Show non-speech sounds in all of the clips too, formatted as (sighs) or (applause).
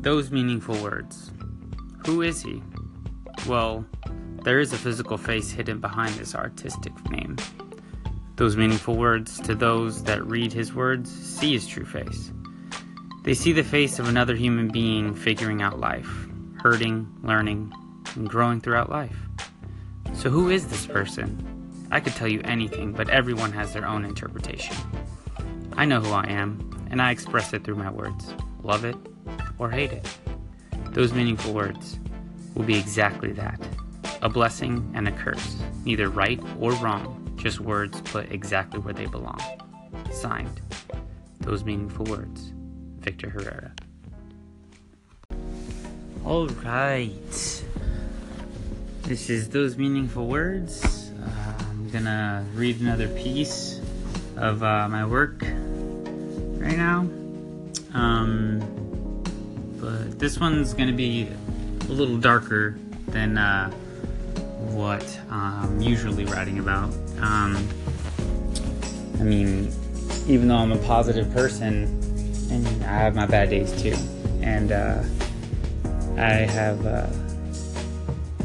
Those meaningful words. Who is he? Well, there is a physical face hidden behind this artistic name. Those meaningful words, to those that read his words, see his true face. They see the face of another human being figuring out life, hurting, learning, and growing throughout life. So, who is this person? I could tell you anything, but everyone has their own interpretation. I know who I am, and I express it through my words. Love it or hate it. Those meaningful words will be exactly that a blessing and a curse, neither right or wrong, just words put exactly where they belong. Signed, those meaningful words, Victor Herrera. All right. This is Those Meaningful Words. Uh, I'm gonna read another piece of uh, my work right now. Um, but this one's gonna be a little darker than uh, what I'm usually writing about. Um, I mean, even though I'm a positive person, I mean, I have my bad days too, and uh, I have uh,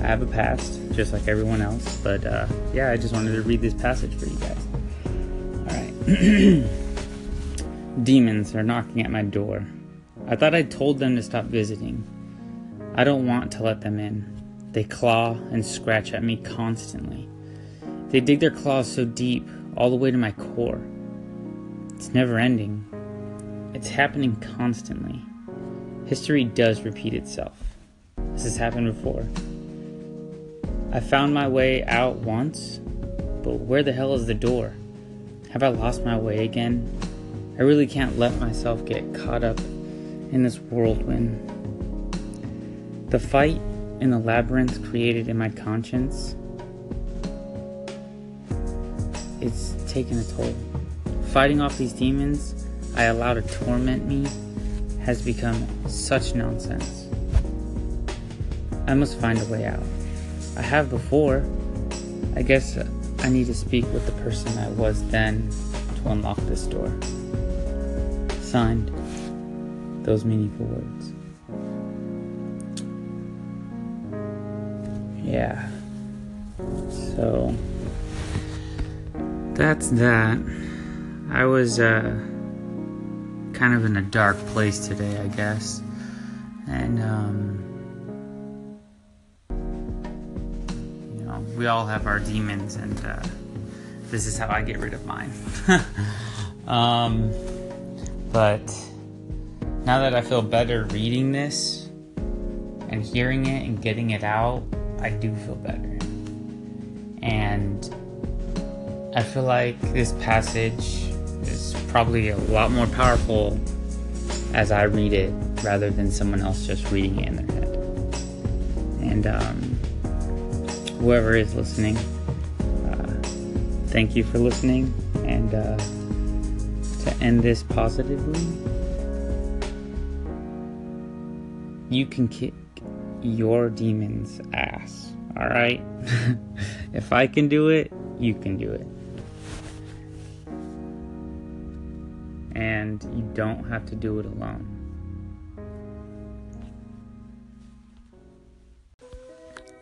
I have a past just like everyone else. But uh, yeah, I just wanted to read this passage for you guys. All right. (clears throat) Demons are knocking at my door. I thought I'd told them to stop visiting. I don't want to let them in. They claw and scratch at me constantly. They dig their claws so deep, all the way to my core. It's never ending. It's happening constantly. History does repeat itself. This has happened before. I found my way out once, but where the hell is the door? Have I lost my way again? I really can't let myself get caught up in this whirlwind. The fight in the labyrinth created in my conscience it's taken a toll. Fighting off these demons I allow to torment me has become such nonsense. I must find a way out. I have before. I guess I need to speak with the person I was then to unlock this door. Signed, those meaningful words. Yeah. So that's that. I was uh, kind of in a dark place today, I guess. And, um, you know, we all have our demons, and uh, this is how I get rid of mine. (laughs) um, but now that I feel better reading this and hearing it and getting it out, I do feel better. And I feel like this passage is probably a lot more powerful as I read it rather than someone else just reading it in their head. And um, whoever is listening, uh, thank you for listening. And uh, to end this positively, you can kick your demon's ass. All right? (laughs) if I can do it, you can do it. And you don't have to do it alone.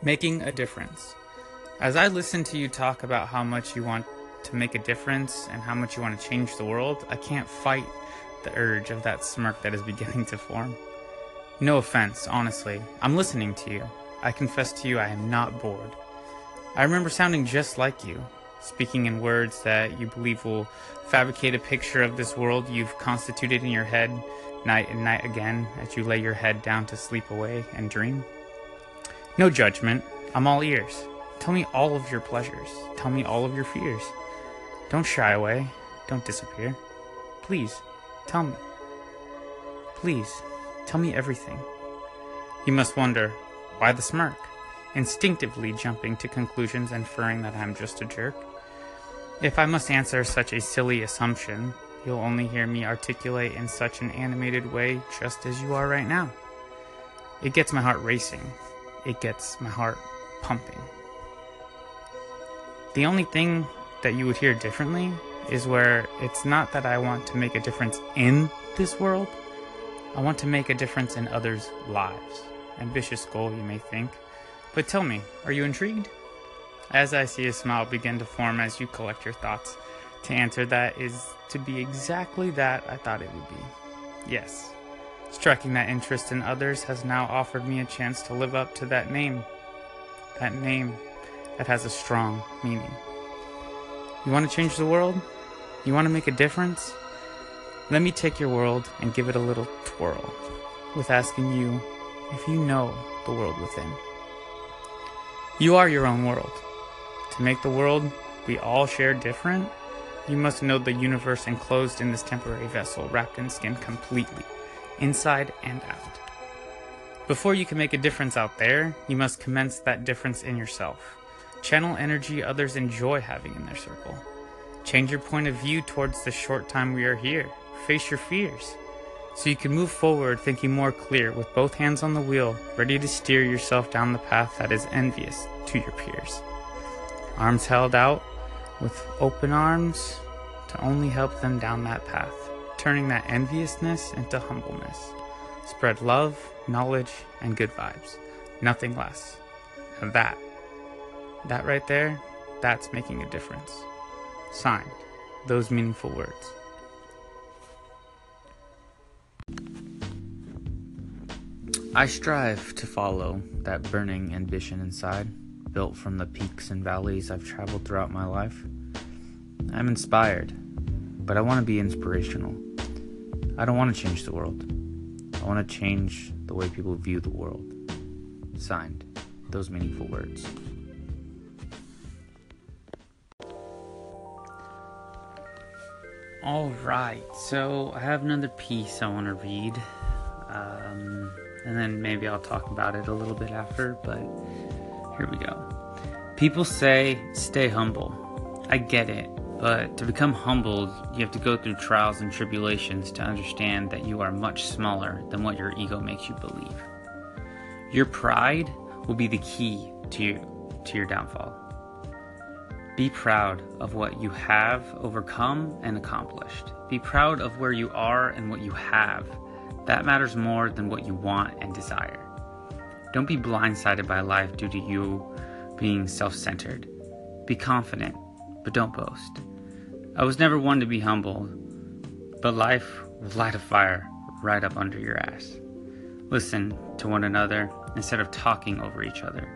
Making a difference. As I listen to you talk about how much you want to make a difference and how much you want to change the world, I can't fight the urge of that smirk that is beginning to form. No offense, honestly. I'm listening to you. I confess to you I am not bored. I remember sounding just like you, speaking in words that you believe will fabricate a picture of this world you've constituted in your head night and night again as you lay your head down to sleep away and dream. No judgment. I'm all ears. Tell me all of your pleasures. Tell me all of your fears. Don't shy away. Don't disappear. Please, tell me. Please, tell me everything. You must wonder, why the smirk? Instinctively jumping to conclusions inferring that I'm just a jerk. If I must answer such a silly assumption, you'll only hear me articulate in such an animated way just as you are right now. It gets my heart racing. It gets my heart pumping. The only thing that you would hear differently is where it's not that I want to make a difference in this world, I want to make a difference in others' lives. Ambitious goal, you may think. But tell me, are you intrigued? As I see a smile begin to form as you collect your thoughts, to answer that is to be exactly that I thought it would be. Yes, striking that interest in others has now offered me a chance to live up to that name. That name that has a strong meaning. You want to change the world? You want to make a difference? Let me take your world and give it a little twirl with asking you if you know the world within. You are your own world. To make the world we all share different, you must know the universe enclosed in this temporary vessel, wrapped in skin completely, inside and out. Before you can make a difference out there, you must commence that difference in yourself. Channel energy others enjoy having in their circle. Change your point of view towards the short time we are here. Face your fears. So you can move forward thinking more clear with both hands on the wheel, ready to steer yourself down the path that is envious to your peers. Arms held out with open arms to only help them down that path, turning that enviousness into humbleness. Spread love, knowledge, and good vibes. Nothing less. And that, that right there, that's making a difference. Signed, those meaningful words. I strive to follow that burning ambition inside, built from the peaks and valleys I've traveled throughout my life. I'm inspired, but I want to be inspirational. I don't want to change the world. I want to change the way people view the world. Signed, those meaningful words. All right, so I have another piece I want to read. Um, and then maybe I'll talk about it a little bit after, but here we go. People say stay humble. I get it, but to become humbled, you have to go through trials and tribulations to understand that you are much smaller than what your ego makes you believe. Your pride will be the key to you, to your downfall. Be proud of what you have overcome and accomplished. Be proud of where you are and what you have that matters more than what you want and desire. Don't be blindsided by life due to you being self centered. Be confident, but don't boast. I was never one to be humble, but life will light a fire right up under your ass. Listen to one another instead of talking over each other.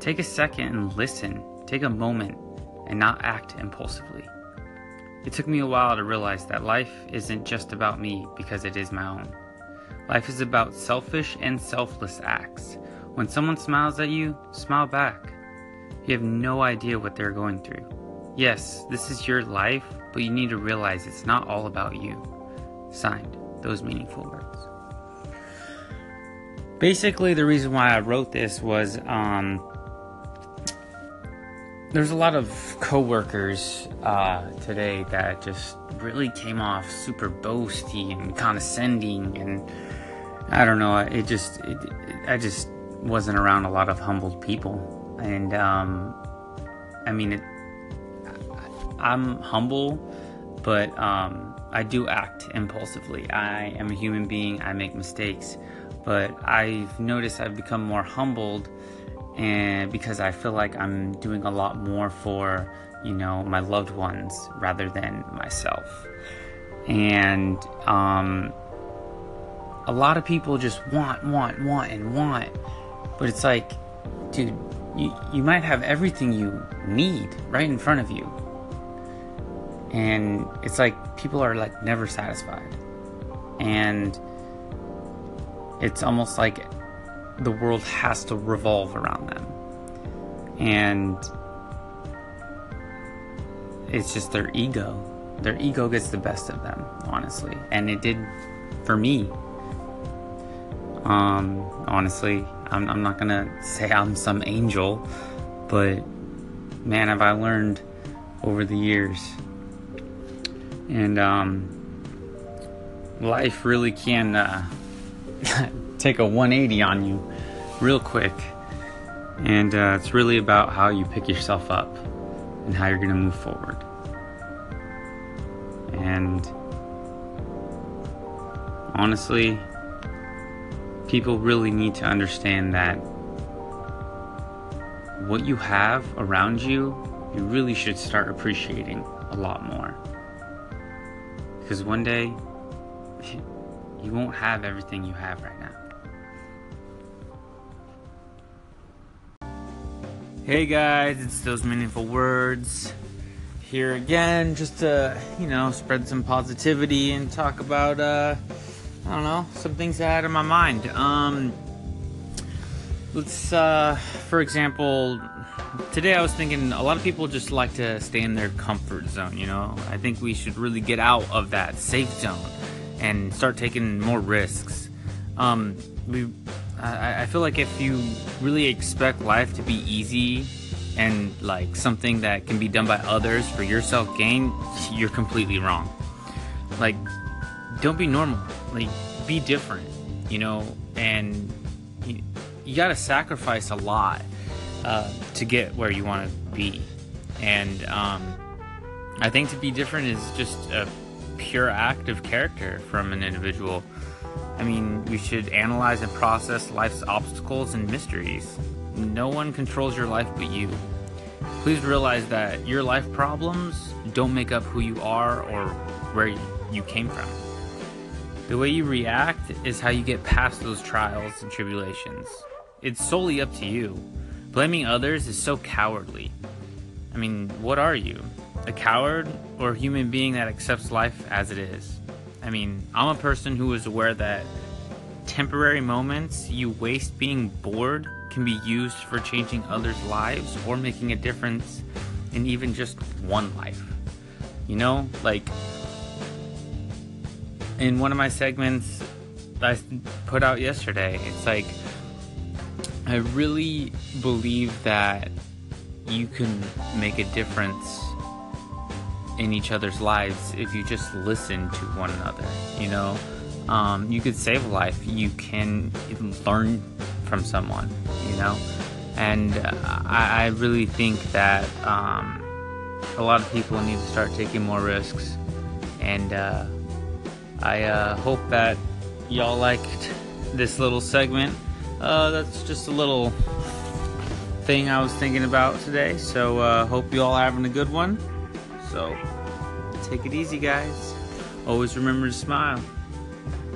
Take a second and listen. Take a moment and not act impulsively. It took me a while to realize that life isn't just about me because it is my own. Life is about selfish and selfless acts. When someone smiles at you, smile back. You have no idea what they're going through. Yes, this is your life, but you need to realize it's not all about you. Signed, those meaningful words. Basically, the reason why I wrote this was um, there's a lot of coworkers uh, today that just really came off super boasty and condescending and I don't know. It just, it, I just wasn't around a lot of humbled people, and um, I mean, it, I'm humble, but um, I do act impulsively. I am a human being. I make mistakes, but I've noticed I've become more humbled, and because I feel like I'm doing a lot more for you know my loved ones rather than myself, and um, a lot of people just want, want, want, and want. But it's like, dude, you, you might have everything you need right in front of you. And it's like people are like never satisfied. And it's almost like the world has to revolve around them. And it's just their ego. Their ego gets the best of them, honestly. And it did for me um, honestly, I'm, I'm not gonna say I'm some angel, but man, have I learned over the years. And um, life really can uh, (laughs) take a 180 on you real quick. And uh, it's really about how you pick yourself up and how you're to move forward. And honestly, people really need to understand that what you have around you, you really should start appreciating a lot more. Because one day, (laughs) you won't have everything you have right now. Hey guys, it's those meaningful words here again, just to you know spread some positivity and talk about uh, I don't know some things I had in my mind. Um, let's uh, for example, today I was thinking a lot of people just like to stay in their comfort zone. You know, I think we should really get out of that safe zone and start taking more risks. Um, we I, I feel like if you really expect life to be easy and like something that can be done by others for your self gain, you're completely wrong. Like, don't be normal. Like, be different, you know, and you, you got to sacrifice a lot uh, to get where you want to be. And um, I think to be different is just a pure act of character from an individual. I mean, we should analyze and process life's obstacles and mysteries. No one controls your life but you. Please realize that your life problems don't make up who you are or where you came from. The way you react is how you get past those trials and tribulations. It's solely up to you. Blaming others is so cowardly. I mean, what are you? A coward or a human being that accepts life as it is? I mean, I'm a person who is aware that temporary moments you waste being bored can be used for changing others' lives or making a difference in even just one life. You know, like in one of my segments I put out yesterday, it's like I really believe that you can make a difference in each other's lives if you just listen to one another. You know, um, you could save a life. You can learn from someone. You know, and uh, I, I, really think that um, a lot of people need to start taking more risks. And uh, I uh, hope that y'all liked this little segment. Uh, that's just a little thing I was thinking about today. So uh, hope you all having a good one. So take it easy, guys. Always remember to smile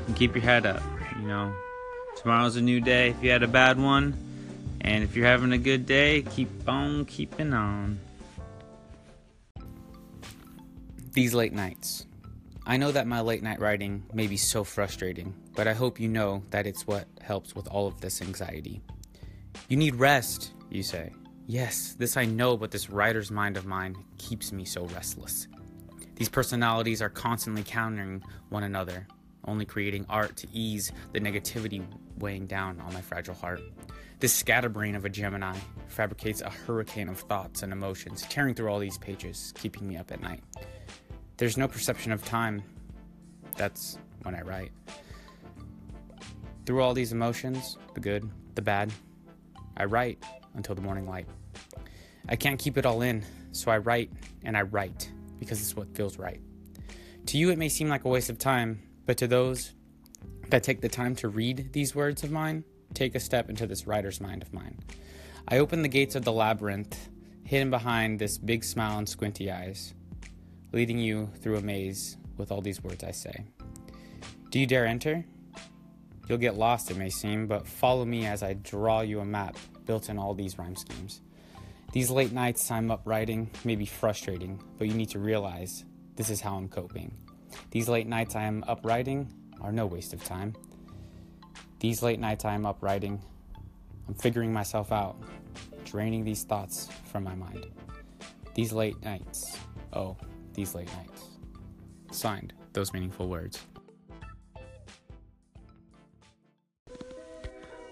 and keep your head up. You know, tomorrow's a new day. If you had a bad one, and if you're having a good day, keep on keeping on. These late nights. I know that my late night writing may be so frustrating, but I hope you know that it's what helps with all of this anxiety. You need rest, you say. Yes, this I know, but this writer's mind of mine keeps me so restless. These personalities are constantly countering one another, only creating art to ease the negativity weighing down on my fragile heart. This scatterbrain of a Gemini fabricates a hurricane of thoughts and emotions, tearing through all these pages, keeping me up at night. There's no perception of time. That's when I write. Through all these emotions, the good, the bad, I write until the morning light. I can't keep it all in, so I write and I write because it's what feels right. To you, it may seem like a waste of time, but to those that take the time to read these words of mine, take a step into this writer's mind of mine. I open the gates of the labyrinth, hidden behind this big smile and squinty eyes, leading you through a maze with all these words I say. Do you dare enter? You'll get lost, it may seem, but follow me as I draw you a map built in all these rhyme schemes. These late nights I'm up writing may be frustrating, but you need to realize this is how I'm coping. These late nights I am up writing are no waste of time. These late nights I am up writing, I'm figuring myself out, draining these thoughts from my mind. These late nights, oh, these late nights. Signed, those meaningful words.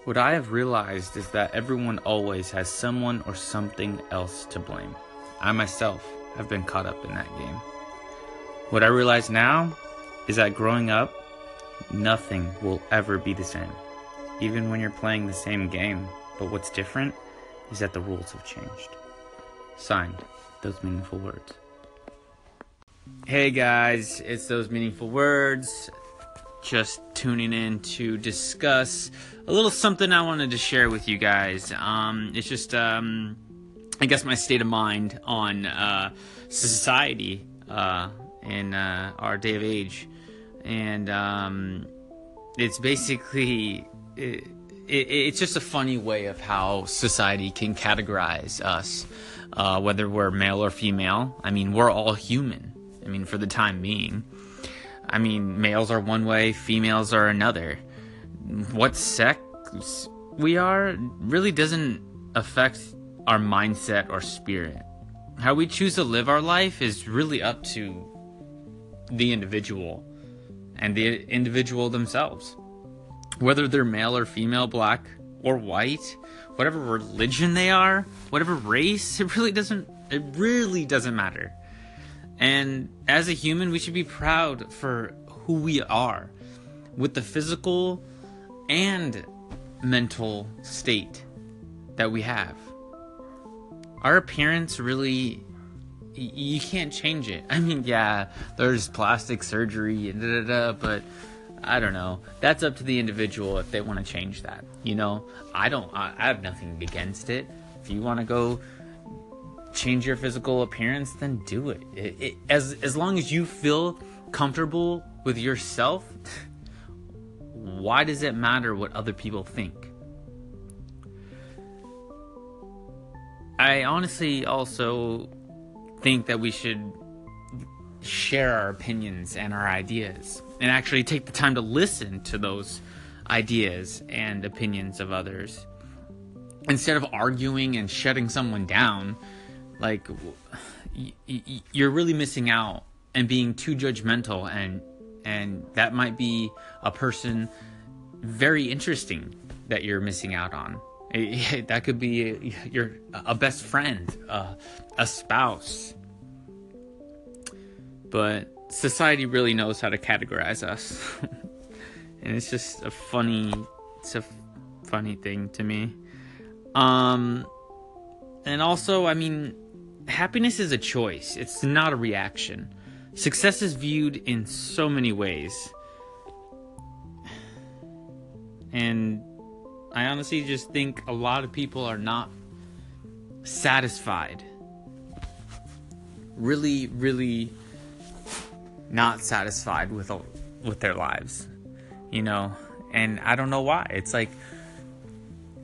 What I have realized is that everyone always has someone or something else to blame. I myself have been caught up in that game. What I realize now is that growing up, nothing will ever be the same, even when you're playing the same game. But what's different is that the rules have changed. Signed, those meaningful words. Hey guys, it's those meaningful words. just tuning in to discuss a little something I wanted to share with you guys. Um, it's just, um, I guess, my state of mind on uh, society uh, in uh, our day of age. And um, it's basically. It, it, it's just a funny way of how society can categorize us, uh, whether we're male or female. I mean, we're all human. I mean, for the time being. I mean, males are one way, females are another. What sex we are really doesn't affect our mindset or spirit. How we choose to live our life is really up to the individual and the individual themselves. Whether they're male or female, black or white, whatever religion they are, whatever race, (laughs) it really doesn't it really doesn't matter. And as a human, we should be proud for who we are with the physical and mental state that we have. Our appearance really you can't change it. (laughs) I mean, yeah, there's plastic surgery and da da da, but I don't know. That's up to the individual if they want to change that. You know, I don't. I, I have nothing against it. If you want to go change your physical appearance, then do it. It, it. As as long as you feel comfortable with yourself, why does it matter what other people think? I honestly also think that we should share our opinions and our ideas and actually take the time to listen to those ideas and opinions of others instead of arguing and shutting someone down like you're really missing out and being too judgmental and and that might be a person very interesting that you're missing out on. (laughs) That could be your a best friend uh, a spouse. But society really knows how to categorize us. (laughs) And it's just a funny it's a funny thing to me. Um and also i mean happiness is a choice, it's not a reaction. Success is viewed in so many ways. And I honestly just think a lot of people are not satisfied. Really, really not satisfied with with their lives. You know, and I don't know why. It's like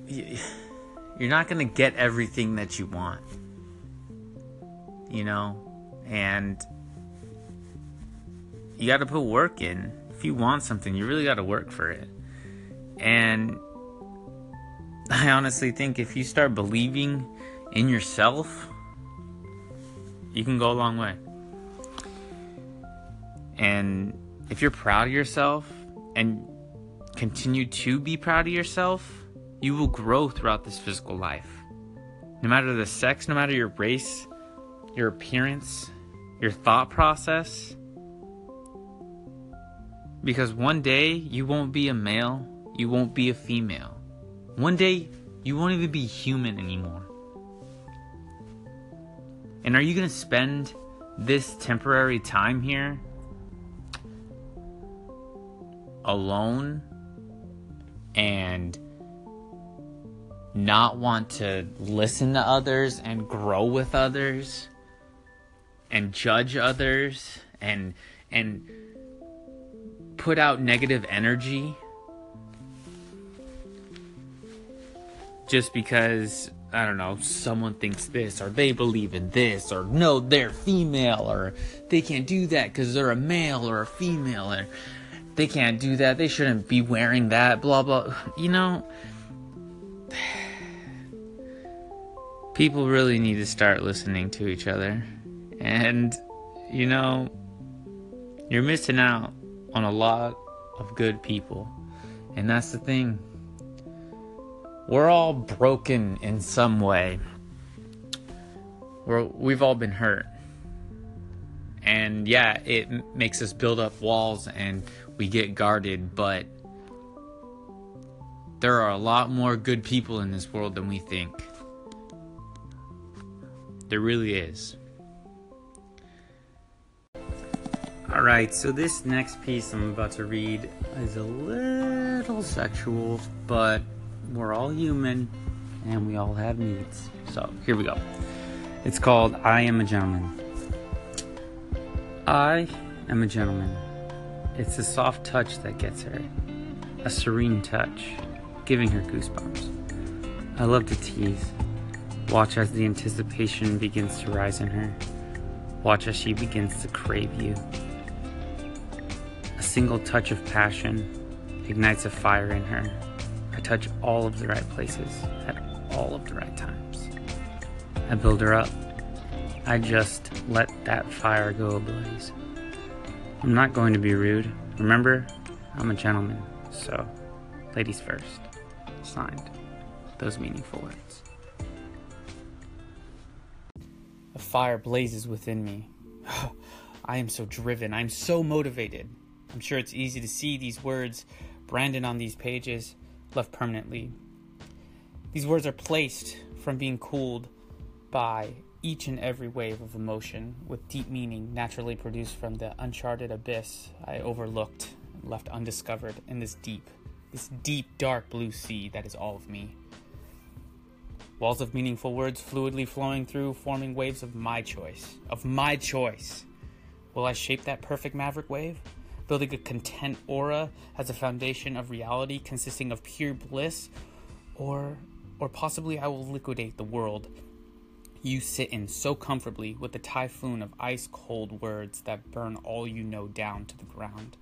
you're not going to get everything that you want you know, and you got to put work in. If you want something, you really got to work for it. And (laughs) I honestly think if you start believing in yourself, you can go a long way. And if you're proud of yourself and continue to be proud of yourself, you will grow throughout this physical life. No matter the sex, no matter your race, your appearance, your thought process. Because one day you won't be a male, you won't be a female. One day you won't even be human anymore. And are you going to spend this temporary time here alone and not want to listen to others and grow with others? And judge others and and put out negative energy just because I don't know, someone thinks this, or they believe in this, or no, they're female, or they can't do that because they're a male or a female, or they can't do that, they shouldn't be wearing that, blah, blah. You know, (sighs) people really need to start listening to each other. And, you know, you're missing out on a lot of good people. And that's the thing. We're all broken in some way. We're, we've all been hurt. And yeah, it makes us build up walls and we get guarded, but there are a lot more good people in this world than we think. There really is. All right, so this next piece I'm about to read is a little sexual, but we're all human and we all have needs. So here we go. It's called I Am a Gentleman. I am a gentleman. It's a soft touch that gets her, a serene touch, giving her goosebumps. I love to tease. Watch as the anticipation begins to rise in her. Watch as she begins to crave you single touch of passion ignites a fire in her. I touch all of the right places at all of the right times. I build her up. I just let that fire go ablaze. I'm not going to be rude. Remember, I'm a gentleman, so ladies first. Signed. Those meaningful words. A fire blazes within me. (sighs) I am so driven. I'm so motivated. I'm sure it's easy to see these words branded on these pages left permanently. These words are placed from being cooled by each and every wave of emotion with deep meaning naturally produced from the uncharted abyss I overlooked and left undiscovered in this deep, this deep, dark blue sea that is all of me. Walls of meaningful words fluidly flowing through, forming waves of my choice. Of my choice. Will I shape that perfect maverick wave? Building a content aura as a foundation of reality consisting of pure bliss, or or possibly I will liquidate the world you sit in so comfortably with the typhoon of ice cold words that burn all you know down to the ground,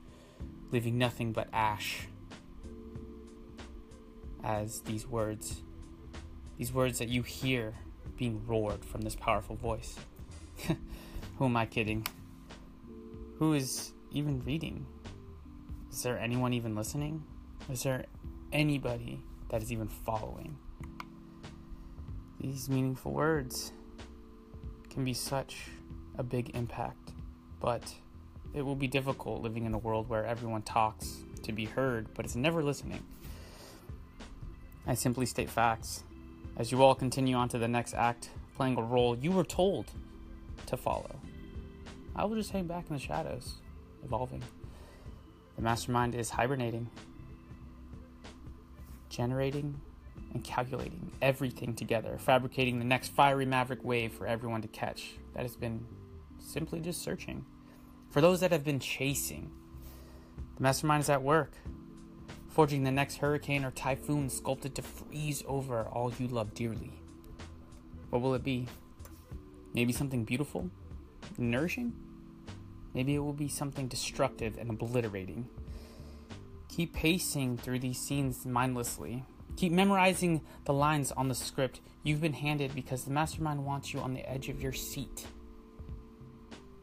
leaving nothing but ash. As these words, these words that you hear being roared from this powerful voice. (laughs) Who am I kidding? Who is even reading? Is there anyone even listening? Is there anybody that is even following? These meaningful words can be such a big impact, but it will be difficult living in a world where everyone talks to be heard but is never listening. I simply state facts. As you all continue on to the next act, playing a role you were told to follow, I will just hang back in the shadows evolving. The mastermind is hibernating, generating and calculating everything together, fabricating the next fiery maverick wave for everyone to catch that has been simply just searching. For those that have been chasing, the mastermind is at work, forging the next hurricane or typhoon sculpted to freeze over all you love dearly. What will it be? Maybe something beautiful, nourishing? Maybe it will be something destructive and obliterating. Keep pacing through these scenes mindlessly. Keep memorizing the lines on the script you've been handed because the mastermind wants you on the edge of your seat,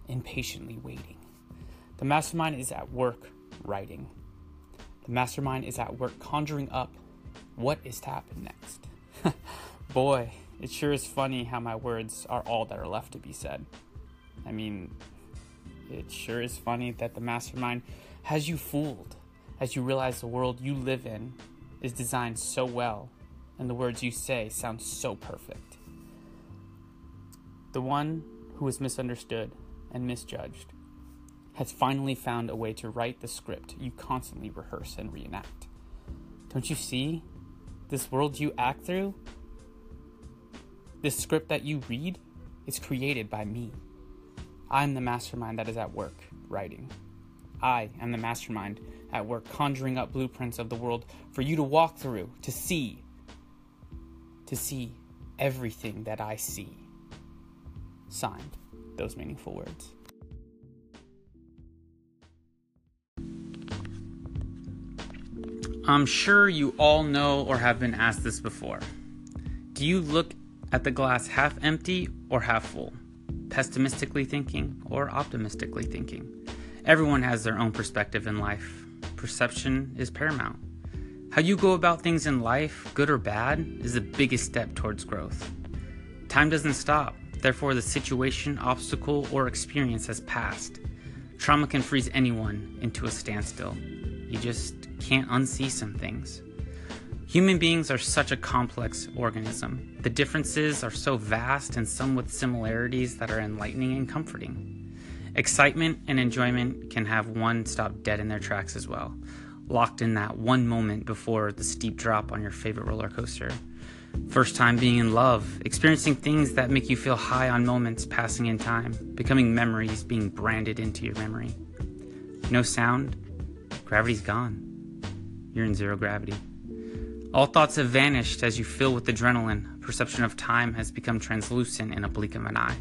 impatiently waiting. The mastermind is at work writing. The mastermind is at work conjuring up what is to happen next. (laughs) Boy, it sure is funny how my words are all that are left to be said. I mean, it sure is funny that the mastermind has you fooled as you realize the world you live in is designed so well and the words you say sound so perfect. The one who was misunderstood and misjudged has finally found a way to write the script you constantly rehearse and reenact. Don't you see? This world you act through, this script that you read, is created by me. I'm the mastermind that is at work writing. I am the mastermind at work conjuring up blueprints of the world for you to walk through, to see, to see everything that I see. Signed, those meaningful words. I'm sure you all know or have been asked this before. Do you look at the glass half empty or half full? Pessimistically thinking or optimistically thinking. Everyone has their own perspective in life. Perception is paramount. How you go about things in life, good or bad, is the biggest step towards growth. Time doesn't stop, therefore, the situation, obstacle, or experience has passed. Trauma can freeze anyone into a standstill. You just can't unsee some things. Human beings are such a complex organism. The differences are so vast and some with similarities that are enlightening and comforting. Excitement and enjoyment can have one stop dead in their tracks as well, locked in that one moment before the steep drop on your favorite roller coaster. First time being in love, experiencing things that make you feel high on moments passing in time, becoming memories being branded into your memory. No sound, gravity's gone. You're in zero gravity. All thoughts have vanished as you fill with adrenaline. Perception of time has become translucent in a blink of an eye.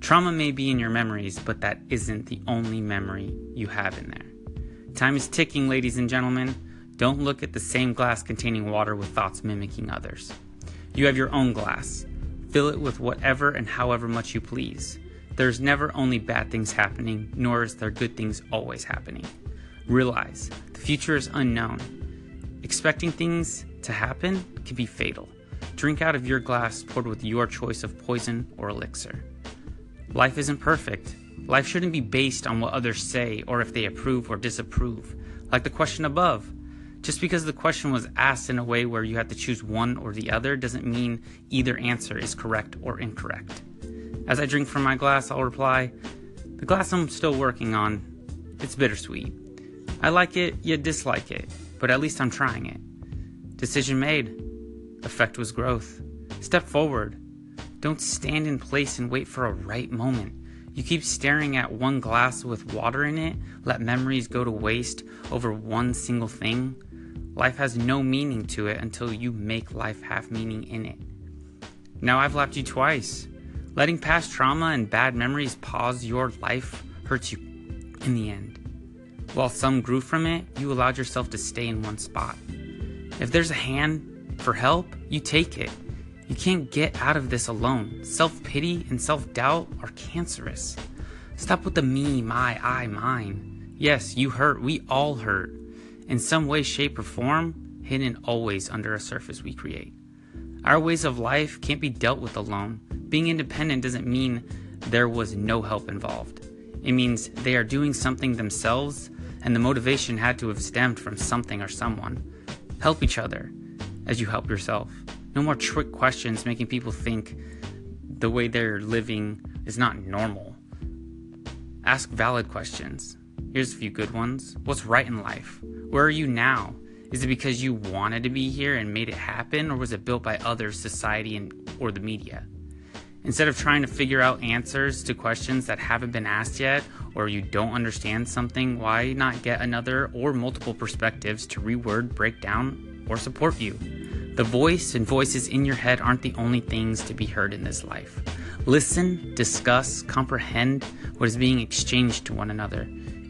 Trauma may be in your memories, but that isn't the only memory you have in there. Time is ticking, ladies and gentlemen. Don't look at the same glass containing water with thoughts mimicking others. You have your own glass. Fill it with whatever and however much you please. There's never only bad things happening, nor is there good things always happening. Realize the future is unknown Expecting things to happen can be fatal. Drink out of your glass poured with your choice of poison or elixir. Life isn't perfect. Life shouldn't be based on what others say or if they approve or disapprove, like the question above. Just because the question was asked in a way where you have to choose one or the other doesn't mean either answer is correct or incorrect. As I drink from my glass, I'll reply, The glass I'm still working on, it's bittersweet. I like it, yet dislike it but at least I'm trying it. Decision made. Effect was growth. Step forward. Don't stand in place and wait for a right moment. You keep staring at one glass with water in it, let memories go to waste over one single thing. Life has no meaning to it until you make life have meaning in it. Now I've left you twice. Letting past trauma and bad memories pause your life hurts you in the end. While some grew from it, you allowed yourself to stay in one spot. If there's a hand for help, you take it. You can't get out of this alone. Self pity and self doubt are cancerous. Stop with the me, my, I, mine. Yes, you hurt. We all hurt. In some way, shape, or form, hidden always under a surface we create. Our ways of life can't be dealt with alone. Being independent doesn't mean there was no help involved. It means they are doing something themselves and the motivation had to have stemmed from something or someone. Help each other as you help yourself. No more trick questions making people think the way they're living is not normal. Ask valid questions. Here's a few good ones. What's right in life? Where are you now? Is it because you wanted to be here and made it happen, or was it built by others, society, and or the media? Instead of trying to figure out answers to questions that haven't been asked yet, or you don't understand something, why not get another or multiple perspectives to reword, break down, or support you? The voice and voices in your head aren't the only things to be heard in this life. Listen, discuss, comprehend what is being exchanged to one another.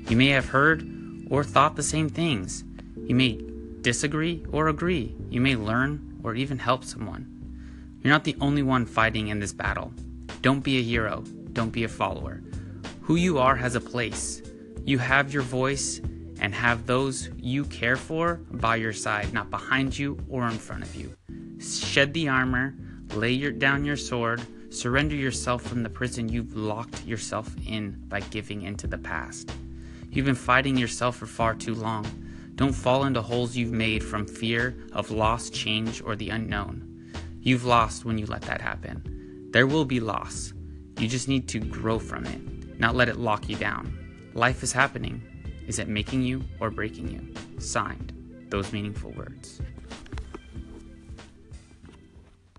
You may have heard or thought the same things. You may disagree or agree. You may learn or even help someone. You're not the only one fighting in this battle. Don't be a hero. Don't be a follower. Who you are has a place. You have your voice and have those you care for by your side, not behind you or in front of you. Shed the armor, lay your, down your sword, surrender yourself from the prison you've locked yourself in by giving into the past. You've been fighting yourself for far too long. Don't fall into holes you've made from fear of loss, change, or the unknown. You've lost when you let that happen. There will be loss. You just need to grow from it, not let it lock you down. Life is happening. Is it making you or breaking you? Signed, those meaningful words.